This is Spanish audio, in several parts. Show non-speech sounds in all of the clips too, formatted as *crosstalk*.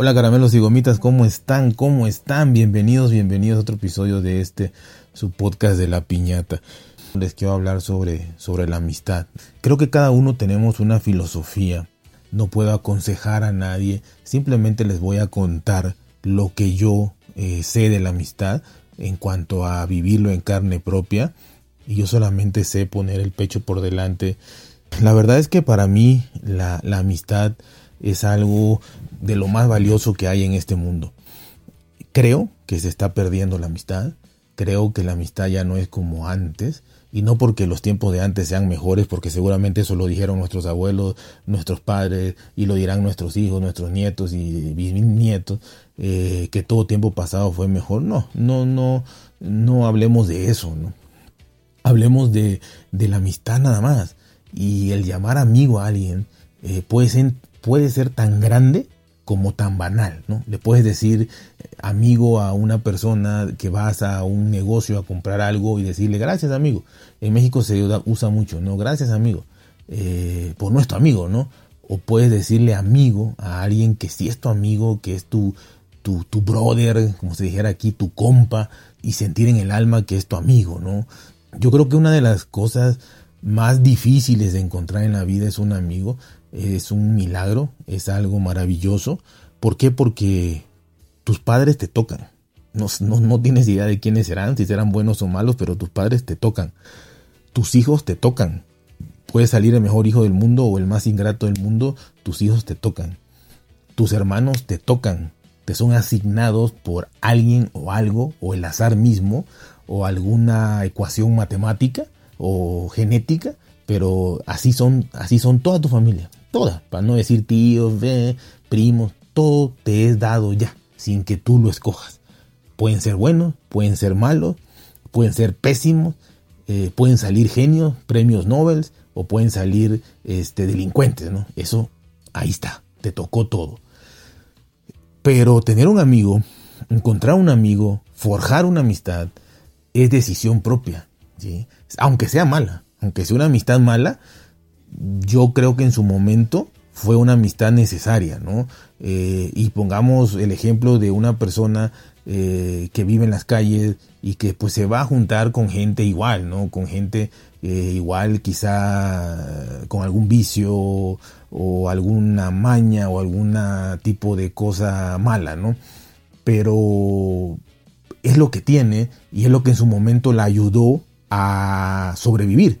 Hola caramelos y gomitas, ¿cómo están? ¿Cómo están? Bienvenidos, bienvenidos a otro episodio de este, su podcast de la piñata. Les quiero hablar sobre, sobre la amistad. Creo que cada uno tenemos una filosofía. No puedo aconsejar a nadie, simplemente les voy a contar lo que yo eh, sé de la amistad en cuanto a vivirlo en carne propia. Y yo solamente sé poner el pecho por delante. La verdad es que para mí la, la amistad es algo de lo más valioso que hay en este mundo. Creo que se está perdiendo la amistad, creo que la amistad ya no es como antes, y no porque los tiempos de antes sean mejores, porque seguramente eso lo dijeron nuestros abuelos, nuestros padres, y lo dirán nuestros hijos, nuestros nietos y bisnietos, eh, que todo tiempo pasado fue mejor. No, no, no, no hablemos de eso. Hablemos de, la amistad nada más. Y el llamar amigo a alguien eh, puede, ser, puede ser tan grande como tan banal, ¿no? Le puedes decir eh, amigo a una persona que vas a un negocio a comprar algo y decirle gracias amigo. En México se usa mucho, ¿no? Gracias amigo. Eh, por nuestro amigo, ¿no? O puedes decirle amigo a alguien que sí es tu amigo, que es tu, tu, tu brother, como se dijera aquí, tu compa, y sentir en el alma que es tu amigo, ¿no? Yo creo que una de las cosas más difíciles de encontrar en la vida es un amigo, es un milagro, es algo maravilloso. ¿Por qué? Porque tus padres te tocan. No, no, tienes idea de quiénes serán, si serán buenos o malos, pero tus padres te tocan. Tus hijos te tocan. Puedes salir el mejor hijo del mundo o el más ingrato del mundo, tus hijos te tocan. Tus hermanos te tocan. Te son asignados por alguien o algo, o el azar mismo, o alguna ecuación matemática o genética, pero así son, así son toda tu familia toda, para no decir tíos, primos, todo te es dado ya, sin que tú lo escojas. Pueden ser buenos, pueden ser malos, pueden ser pésimos, eh, pueden salir genios, premios Nobel, o pueden salir este, delincuentes, ¿no? Eso, ahí está, te tocó todo. Pero tener un amigo, encontrar un amigo, forjar una amistad, es decisión propia, ¿sí? Aunque sea mala, aunque sea una amistad mala, yo creo que en su momento fue una amistad necesaria, ¿no? Eh, y pongamos el ejemplo de una persona eh, que vive en las calles y que pues se va a juntar con gente igual, ¿no? Con gente eh, igual quizá con algún vicio o alguna maña o algún tipo de cosa mala, ¿no? Pero es lo que tiene y es lo que en su momento la ayudó a sobrevivir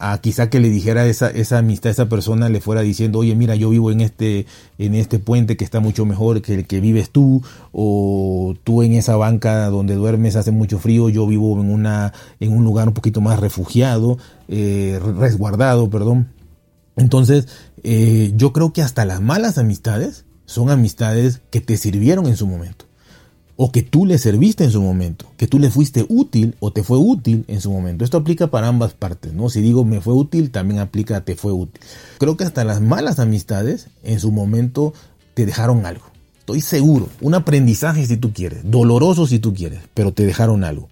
a quizá que le dijera esa, esa amistad, esa persona le fuera diciendo, oye, mira, yo vivo en este, en este puente que está mucho mejor que el que vives tú, o tú en esa banca donde duermes hace mucho frío, yo vivo en, una, en un lugar un poquito más refugiado, eh, resguardado, perdón. Entonces, eh, yo creo que hasta las malas amistades son amistades que te sirvieron en su momento o que tú le serviste en su momento, que tú le fuiste útil o te fue útil en su momento. Esto aplica para ambas partes, ¿no? Si digo me fue útil, también aplica te fue útil. Creo que hasta las malas amistades en su momento te dejaron algo. Estoy seguro, un aprendizaje si tú quieres, doloroso si tú quieres, pero te dejaron algo.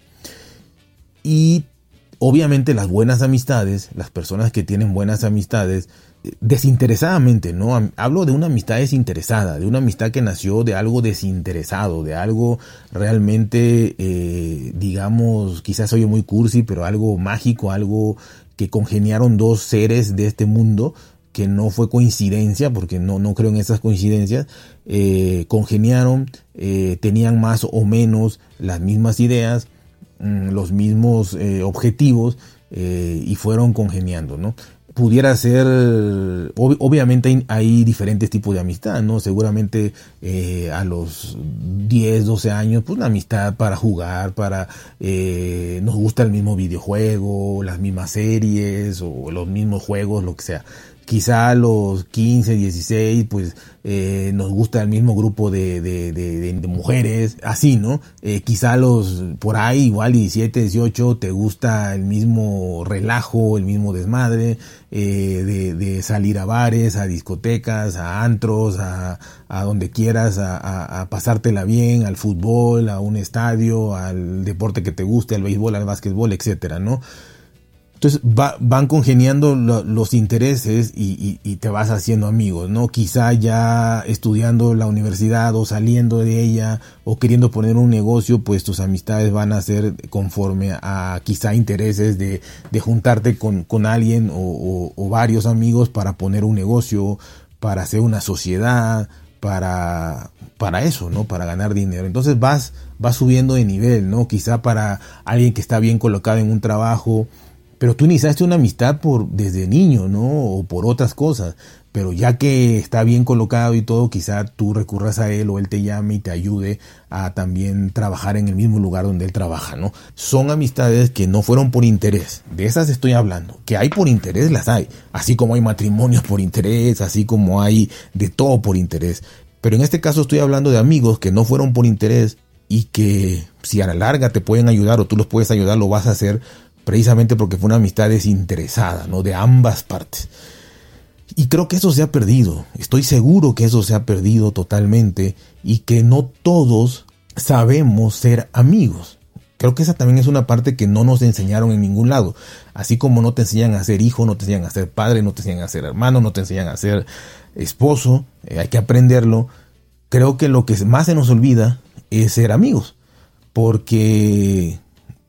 Y obviamente las buenas amistades, las personas que tienen buenas amistades, desinteresadamente, ¿no? Hablo de una amistad desinteresada, de una amistad que nació de algo desinteresado, de algo realmente, eh, digamos, quizás oye muy cursi, pero algo mágico, algo que congeniaron dos seres de este mundo, que no fue coincidencia, porque no, no creo en esas coincidencias, eh, congeniaron, eh, tenían más o menos las mismas ideas, mm, los mismos objetivos, y fueron congeniando, ¿no? Pudiera ser, obviamente hay, diferentes tipos de amistad, ¿no? Seguramente eh, a los 10, 12 años, pues una amistad para jugar, para, eh, nos gusta el mismo videojuego, las mismas series o los mismos juegos, lo que sea quizá los 15, 16, pues eh, nos gusta el mismo grupo de, mujeres, así, ¿no? Eh, quizá los por ahí, igual 17, 18, te gusta el mismo relajo, el mismo desmadre, eh, de, salir a bares, a discotecas, a antros, a, a donde quieras, a, a, pasártela bien, al fútbol, a un estadio, al deporte que te guste, al béisbol, al básquetbol, etcétera, ¿no? Entonces van congeniando los intereses y, te vas haciendo amigos, ¿no? Quizá ya estudiando la universidad o saliendo de ella o queriendo poner un negocio, pues tus amistades van a ser conforme a quizá intereses de, juntarte con, alguien o, o varios amigos para poner un negocio, para hacer una sociedad, para, para eso, ¿no? Para ganar dinero. Entonces vas, vas subiendo de nivel, ¿no? Quizá para alguien que está bien colocado en un trabajo, pero tú iniciaste una amistad por desde niño, ¿no? O por otras cosas. Pero ya que está bien colocado y todo, quizá tú recurras a él o él te llame y te ayude a también trabajar en el mismo lugar donde él trabaja, ¿no? Son amistades que no fueron por interés. De esas estoy hablando. Que hay por interés, las hay. Así como hay matrimonios por interés, así como hay de todo por interés. Pero en este caso estoy hablando de amigos que no fueron por interés y que si a la larga te pueden ayudar o tú los puedes ayudar, lo vas a hacer precisamente porque fue una amistad desinteresada, ¿no? De ambas partes. Y creo que eso se ha perdido, estoy seguro que eso se ha perdido totalmente y que no todos sabemos ser amigos. Creo que esa también es una parte que no nos enseñaron en ningún lado. Así como no te enseñan a ser hijo, no te enseñan a ser padre, no te enseñan a ser hermano, no te enseñan a ser esposo, eh, hay que aprenderlo. Creo que lo que más se nos olvida es ser amigos. Porque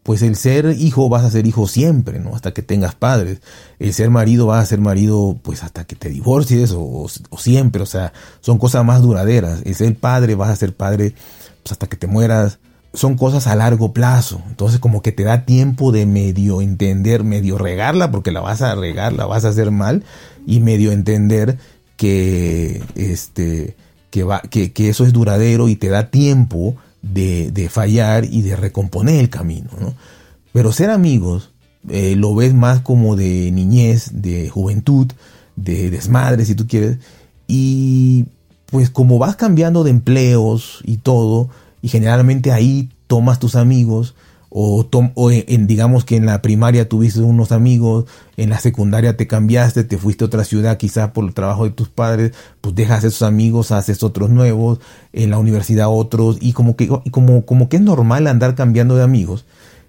pues el ser hijo vas a ser hijo siempre, ¿no? Hasta que tengas padres. El ser marido vas a ser marido, pues hasta que te divorcies o, siempre, o sea, son cosas más duraderas. El ser padre vas a ser padre pues, hasta que te mueras. Son cosas a largo plazo. Entonces como que te da tiempo de medio entender, medio regarla, porque la vas a regar, la vas a hacer mal, y medio entender que, este, que, va, que, que eso es duradero y te da tiempo de, fallar y de recomponer el camino. ¿no? Pero ser amigos eh, lo ves más como de niñez, de juventud, de desmadre, si tú quieres. Y pues como vas cambiando de empleos y todo, y generalmente ahí tomas tus amigos, o, en, digamos que en la primaria tuviste unos amigos, en la secundaria te cambiaste, te fuiste a otra ciudad quizás por el trabajo de tus padres, pues dejas esos amigos, haces otros nuevos, en la universidad otros, y como que, como, como que es normal andar cambiando de amigos,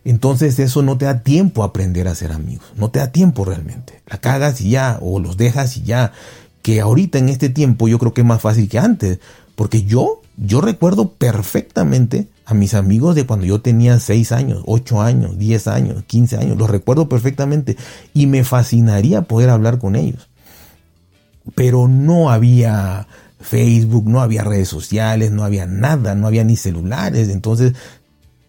entonces eso no te da tiempo a aprender a ser amigos, no te da tiempo realmente, la cagas y ya, o los dejas y ya, que ahorita en este tiempo yo creo que es más fácil que antes, porque yo, yo recuerdo perfectamente a mis amigos de cuando yo tenía 6 años, 8 años, 10 años, 15 años, los recuerdo perfectamente y me fascinaría poder hablar con ellos. Pero no había Facebook, no había redes sociales, no había nada, no había ni celulares, entonces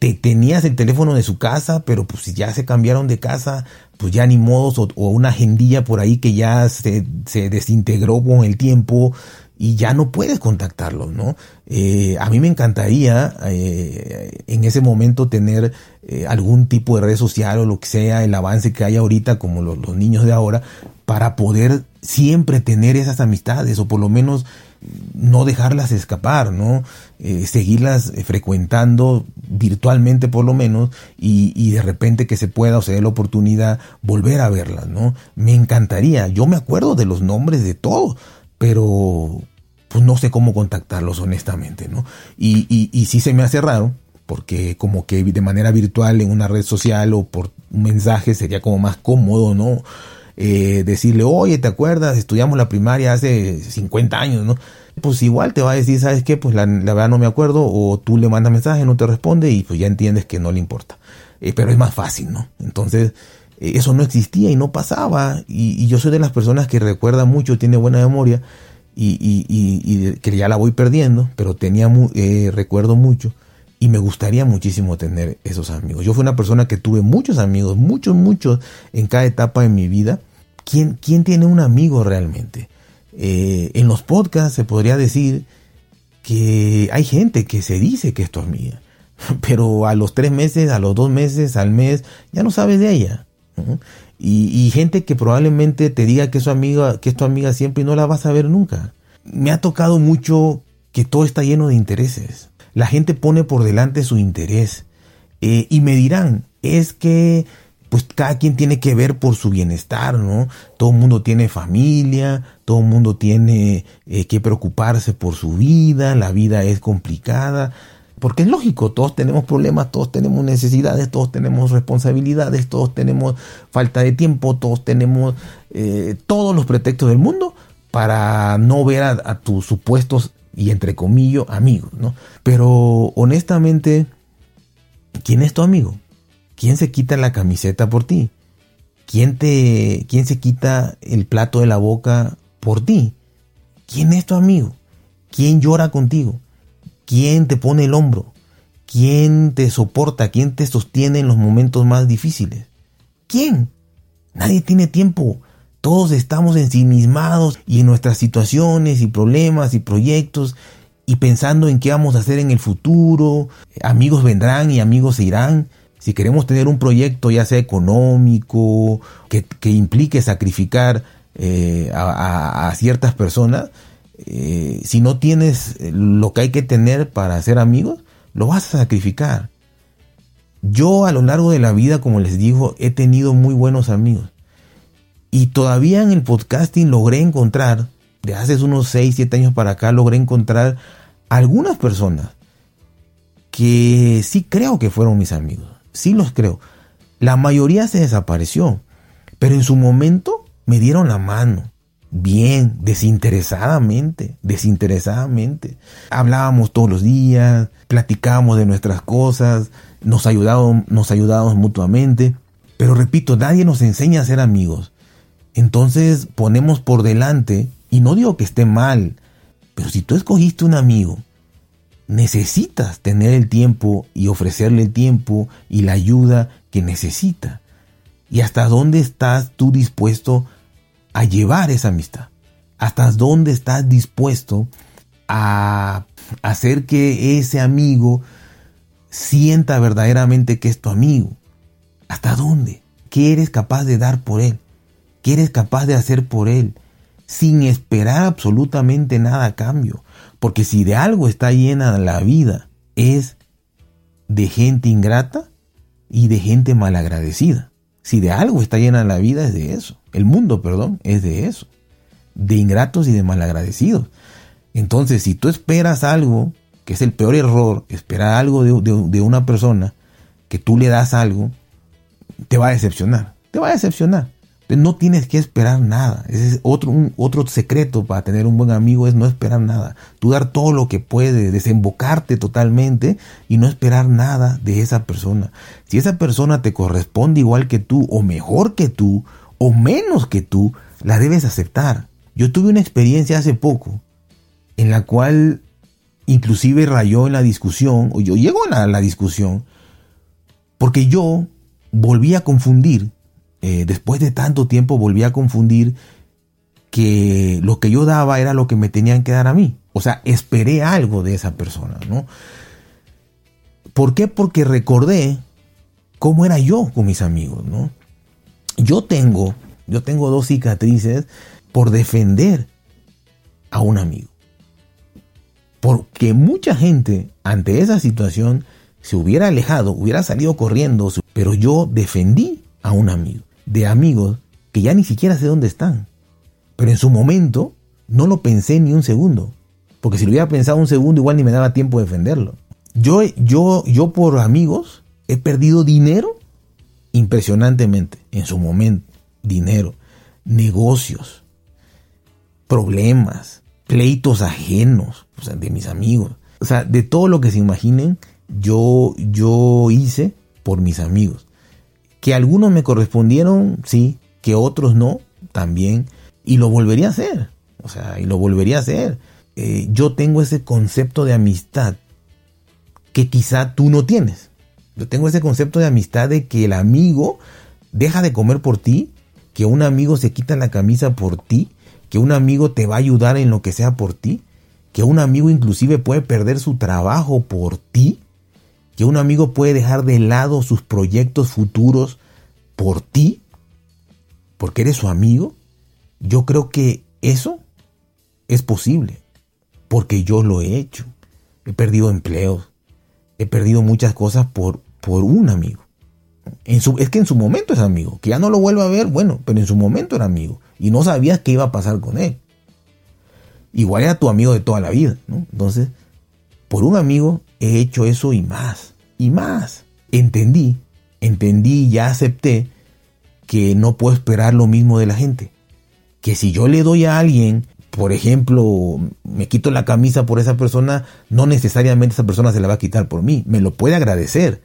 te tenías el teléfono de su casa, pero pues si ya se cambiaron de casa, pues ya ni modos, o, una agendilla por ahí que ya se, se desintegró con el tiempo, y ya no puedes contactarlos, ¿no? Eh, a mí me encantaría eh, en ese momento tener eh, algún tipo de red social o lo que sea, el avance que hay ahorita, como los, niños de ahora, para poder siempre tener esas amistades o por lo menos no dejarlas escapar, ¿no? seguirlas frecuentando virtualmente por lo menos y, y, de repente que se pueda o se dé la oportunidad volver a verlas, ¿no? Me encantaría, yo me acuerdo de los nombres de todos, pero pues no sé cómo contactarlos honestamente, ¿no? Y, y, y sí se me hace raro, porque como que de manera virtual en una red social o por un mensaje sería como más cómodo, ¿no? Eh, decirle, oye, ¿te acuerdas? Estudiamos la primaria hace 50 años, ¿no? Pues igual te va a decir, ¿sabes qué? Pues la, verdad no me acuerdo, o tú le mandas mensaje, no te responde y pues ya entiendes que no le importa. Eh, pero es más fácil, ¿no? Entonces, eh, eso no existía y no pasaba. Y, yo soy de las personas que recuerda mucho, tiene buena memoria y, y, y, que ya la voy perdiendo, pero tenía eh, recuerdo mucho y me gustaría muchísimo tener esos amigos. Yo fui una persona que tuve muchos amigos, muchos, muchos en cada etapa de mi vida. ¿Quién, quién tiene un amigo realmente? Eh, en los podcasts se podría decir que hay gente que se dice que es tu *laughs* pero a los tres meses, a los dos meses, al mes, ya no sabes de ella. Y, gente que probablemente te diga que es, amiga, que es tu amiga siempre y no la vas a ver nunca. Me ha tocado mucho que todo está lleno de intereses. La gente pone por delante su interés. Eh, y me dirán, es que pues cada quien tiene que ver por su bienestar, ¿no? Todo el mundo tiene familia, todo el mundo tiene eh, que preocuparse por su vida, la vida es complicada. Porque es lógico, todos tenemos problemas, todos tenemos necesidades, todos tenemos responsabilidades, todos tenemos falta de tiempo, todos tenemos eh, todos los pretextos del mundo para no ver a, tus supuestos y entre comillas amigos, ¿no? Pero honestamente, ¿quién es tu amigo? ¿Quién se quita la camiseta por ti? ¿Quién te quién se quita el plato de la boca por ti? ¿Quién es tu amigo? ¿Quién llora contigo? ¿Quién te pone el hombro? ¿Quién te soporta? ¿Quién te sostiene en los momentos más difíciles? ¿Quién? Nadie tiene tiempo. Todos estamos ensimismados y en nuestras situaciones y problemas y proyectos y pensando en qué vamos a hacer en el futuro. Amigos vendrán y amigos se irán. Si queremos tener un proyecto ya sea económico, que, implique sacrificar eh, a ciertas personas, eh, si no tienes lo que hay que tener para ser amigos, lo vas a sacrificar. Yo a lo largo de la vida, como les digo, he tenido muy buenos amigos. Y todavía en el podcasting logré encontrar, de hace unos 6, 7 años para acá, logré encontrar algunas personas que sí creo que fueron mis amigos. Sí los creo. La mayoría se desapareció. Pero en su momento me dieron la mano bien, desinteresadamente, desinteresadamente. Hablábamos todos los días, platicábamos de nuestras cosas, nos ayudábamos, nos ayudábamos mutuamente. Pero repito, nadie nos enseña a ser amigos. Entonces ponemos por delante, y no digo que esté mal, pero si tú escogiste un amigo, necesitas tener el tiempo y ofrecerle el tiempo y la ayuda que necesita. ¿Y hasta dónde estás tú dispuesto a llevar esa amistad? ¿Hasta dónde estás dispuesto a hacer que ese amigo sienta verdaderamente que es tu amigo? ¿Hasta dónde? ¿Qué eres capaz de dar por él? ¿Qué eres capaz de hacer por él? Sin esperar absolutamente nada a cambio. Porque si de algo está llena la vida, es de gente ingrata y de gente malagradecida. Si de algo está llena la vida es de eso. El mundo, perdón, es de eso. De ingratos y de malagradecidos. Entonces, si tú esperas algo, que es el peor error, esperar algo de, una persona, que tú le das algo, te va a decepcionar. Te va a decepcionar. No tienes que esperar nada. Ese es otro, otro secreto para tener un buen amigo, es no esperar nada. Tú dar todo lo que puedes, desembocarte totalmente y no esperar nada de esa persona. Si esa persona te corresponde igual que tú, o mejor que tú, o menos que tú, la debes aceptar. Yo tuve una experiencia hace poco en la cual inclusive rayó en la discusión, o yo llego a la discusión, porque yo volví a confundir eh, después de tanto tiempo volví a confundir que lo que yo daba era lo que me tenían que dar a mí. O sea, esperé algo de esa persona, ¿no? ¿Por qué? Porque recordé cómo era yo con mis amigos, ¿no? Yo tengo, yo tengo dos cicatrices por defender a un amigo. Porque mucha gente ante esa situación se hubiera alejado, hubiera salido corriendo, pero yo defendí a un amigo de amigos que ya ni siquiera sé dónde están. Pero en su momento no lo pensé ni un segundo. Porque si lo hubiera pensado un segundo, igual ni me daba tiempo de defenderlo. Yo, yo, yo por amigos he perdido dinero impresionantemente en su momento. Dinero, negocios, problemas, pleitos ajenos, de mis amigos. O sea, de todo lo que se imaginen, yo, yo hice por mis amigos. Que algunos me correspondieron, sí, que otros no, también. Y lo volvería a hacer. O sea, y lo volvería a hacer. Eh, yo tengo ese concepto de amistad que quizá tú no tienes. Yo tengo ese concepto de amistad de que el amigo deja de comer por ti, que un amigo se quita la camisa por ti, que un amigo te va a ayudar en lo que sea por ti, que un amigo inclusive puede perder su trabajo por ti que un amigo puede dejar de lado sus proyectos futuros por ti, porque eres su amigo, yo creo que eso es posible, porque yo lo he hecho. He perdido empleos, he perdido muchas cosas por, por un amigo. En su, es que en su momento es amigo, que ya no lo vuelvo a ver, bueno, pero en su momento era amigo y no sabías qué iba a pasar con él. Igual era tu amigo de toda la vida, ¿no? Entonces, por un amigo he hecho eso y más, y más. Entendí, entendí y ya acepté que no puedo esperar lo mismo de la gente. Que si yo le doy a alguien, por ejemplo, me quito la camisa por esa persona, no necesariamente esa persona se la va a quitar por mí. Me lo puede agradecer,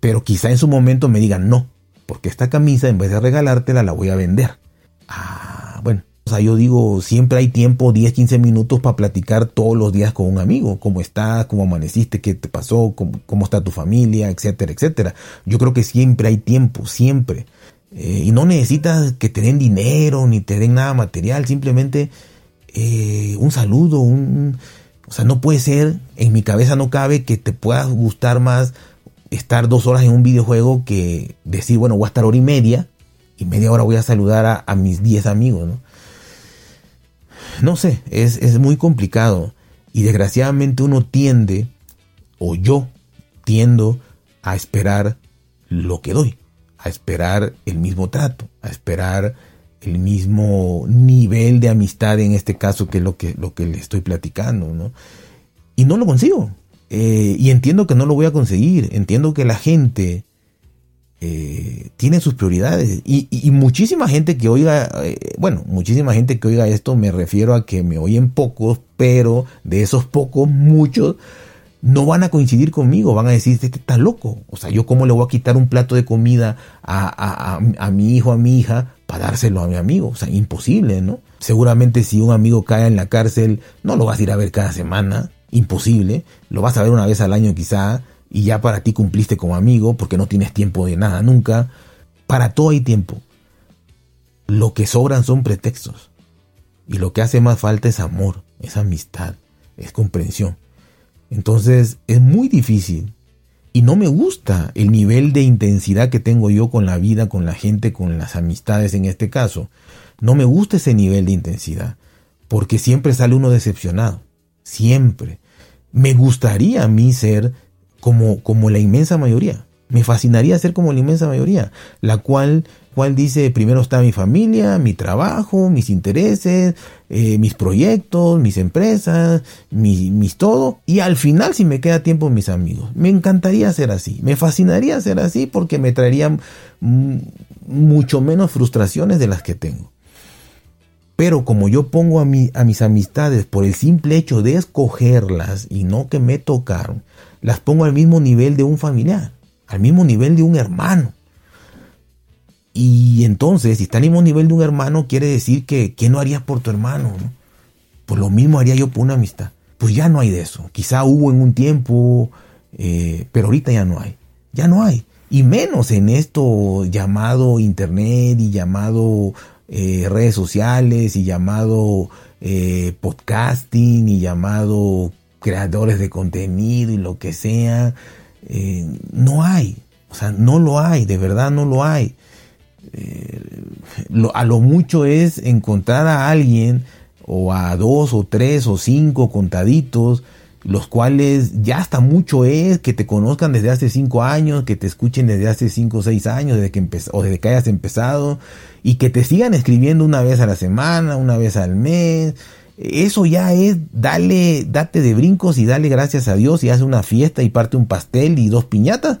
pero quizá en su momento me digan no, porque esta camisa en vez de regalártela la voy a vender. Ah, bueno. O sea, yo digo, siempre hay tiempo, 10, 15 minutos para platicar todos los días con un amigo. ¿Cómo estás? ¿Cómo amaneciste? ¿Qué te pasó? ¿Cómo, cómo está tu familia? Etcétera, etcétera. Yo creo que siempre hay tiempo, siempre. Eh, y no necesitas que te den dinero ni te den nada material, simplemente eh, un saludo, un, o sea, no puede ser, en mi cabeza no cabe que te pueda gustar más estar dos horas en un videojuego que decir, bueno, voy a estar hora y media y media hora voy a saludar a, mis 10 amigos, ¿no? No sé, es, es muy complicado y desgraciadamente uno tiende, o yo tiendo a esperar lo que doy a esperar el mismo trato, a esperar el mismo nivel de amistad en este caso que es lo que, lo que le estoy platicando, ¿no? Y no lo consigo. Eh, y entiendo que no lo voy a conseguir. Entiendo que la gente eh, tiene sus prioridades. Y, muchísima gente que oiga, eh, bueno, muchísima gente que oiga esto, me refiero a que me oyen pocos, pero de esos pocos, muchos no van a coincidir conmigo, van a decir, este está loco. O sea, yo cómo le voy a quitar un plato de comida a, mi hijo, a mi hija, para dárselo a mi amigo. O sea, imposible, ¿no? Seguramente si un amigo cae en la cárcel, no lo vas a ir a ver cada semana, imposible. Lo vas a ver una vez al año quizá, y ya para ti cumpliste como amigo, porque no tienes tiempo de nada nunca. Para todo hay tiempo. Lo que sobran son pretextos. Y lo que hace más falta es amor, es amistad, es comprensión. Entonces es muy difícil. Y no me gusta el nivel de intensidad que tengo yo con la vida, con la gente, con las amistades en este caso. No me gusta ese nivel de intensidad. Porque siempre sale uno decepcionado. Siempre. Me gustaría a mí ser como, como la inmensa mayoría. Me fascinaría ser como la inmensa mayoría, la cual, cual dice, primero está mi familia, mi trabajo, mis intereses, eh, mis proyectos, mis empresas, mis, todo, y al final si me queda tiempo mis amigos. Me encantaría ser así, me fascinaría ser así porque me traería mucho menos frustraciones de las que tengo. Pero como yo pongo a, mi, a mis amistades por el simple hecho de escogerlas y no que me tocaron, las pongo al mismo nivel de un familiar al mismo nivel de un hermano. Y entonces, si está al mismo nivel de un hermano, quiere decir que ¿qué no harías por tu hermano? Pues lo mismo haría yo por una amistad. Pues ya no hay de eso. Quizá hubo en un tiempo, eh, pero ahorita ya no hay. Ya no hay. Y menos en esto llamado internet y llamado eh, redes sociales y llamado eh, podcasting y llamado creadores de contenido y lo que sea. Eh, no hay, o sea, no lo hay, de verdad no lo hay. Eh, a lo mucho es encontrar a alguien o a dos o tres o cinco contaditos, los cuales ya hasta mucho es que te conozcan desde hace cinco años, que te escuchen desde hace cinco o seis años, desde que o desde que hayas empezado, y que te sigan escribiendo una vez a la semana, una vez al mes, eso ya es dale, date de brincos y dale gracias a Dios y hace una fiesta y parte un pastel y dos piñatas,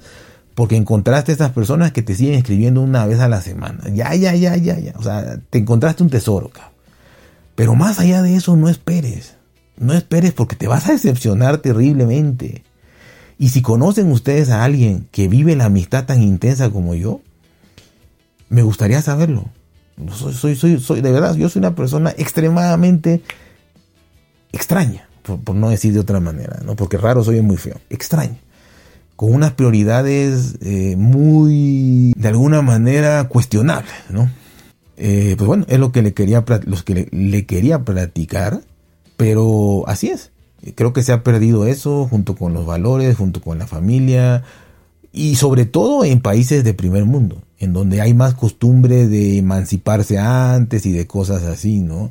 porque encontraste a estas personas que te siguen escribiendo una vez a la semana. Ya, ya, ya, ya, ya. O sea, te encontraste un tesoro, cabrón. Pero más allá de eso, no esperes. No esperes porque te vas a decepcionar terriblemente. Y si conocen ustedes a alguien que vive la amistad tan intensa como yo, me gustaría saberlo. Soy, soy, soy, soy, de verdad, yo soy una persona extremadamente extraña, por, no decir de otra manera, ¿no? porque raro soy muy feo, extraña, con unas prioridades eh, muy, de alguna manera, cuestionables, ¿no? Eh, pues bueno, es lo que le quería, los que le, quería platicar, pero así es. Creo que se ha perdido eso junto con los valores, junto con la familia y sobre todo en países de primer mundo, en donde hay más costumbre de emanciparse antes y de cosas así, ¿no?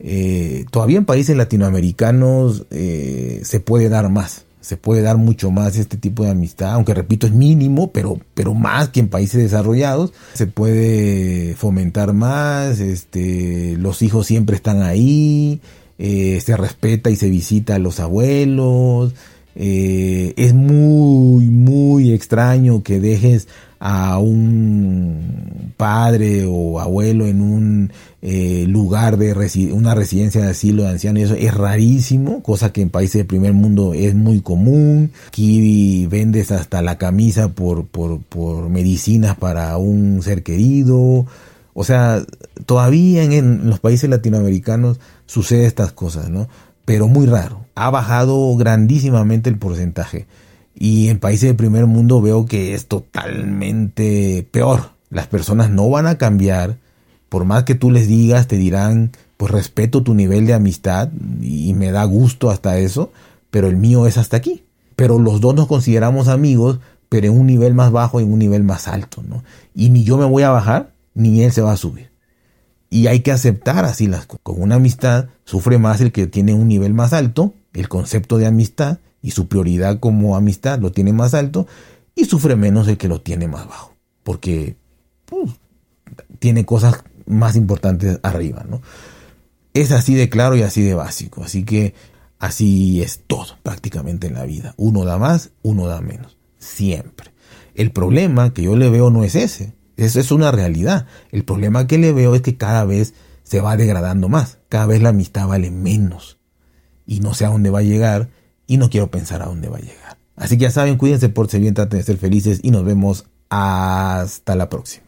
Eh, todavía en países latinoamericanos eh, se puede dar más, se puede dar mucho más este tipo de amistad, aunque repito es mínimo, pero, pero más que en países desarrollados, se puede fomentar más, este, los hijos siempre están ahí, eh, se respeta y se visita a los abuelos, Eh, es muy, muy extraño que dejes a un padre o abuelo en un eh, lugar de una residencia de asilo de ancianos. Eso es rarísimo, cosa que en países del primer mundo es muy común. Aquí vendes hasta la camisa por, por, por medicinas para un ser querido. O sea, todavía en los países latinoamericanos sucede estas cosas, ¿no? Pero muy raro ha bajado grandísimamente el porcentaje. Y en países del primer mundo veo que es totalmente peor. Las personas no van a cambiar. Por más que tú les digas, te dirán, pues respeto tu nivel de amistad y me da gusto hasta eso, pero el mío es hasta aquí. Pero los dos nos consideramos amigos, pero en un nivel más bajo y en un nivel más alto, ¿no? Y ni yo me voy a bajar, ni él se va a subir. Y hay que aceptar así las cosas. Con una amistad sufre más el que tiene un nivel más alto el concepto de amistad y su prioridad como amistad lo tiene más alto y sufre menos el que lo tiene más bajo, porque pues, tiene cosas más importantes arriba, ¿no? Es así de claro y así de básico, así que así es todo prácticamente en la vida. Uno da más, uno da menos, siempre. El problema que yo le veo no es ese, eso es una realidad. El problema que le veo es que cada vez se va degradando más, cada vez la amistad vale menos y no sé a dónde va a llegar y no quiero pensar a dónde va a llegar. Así que ya saben, cuídense, por ser bien, traten de ser felices y nos vemos hasta la próxima.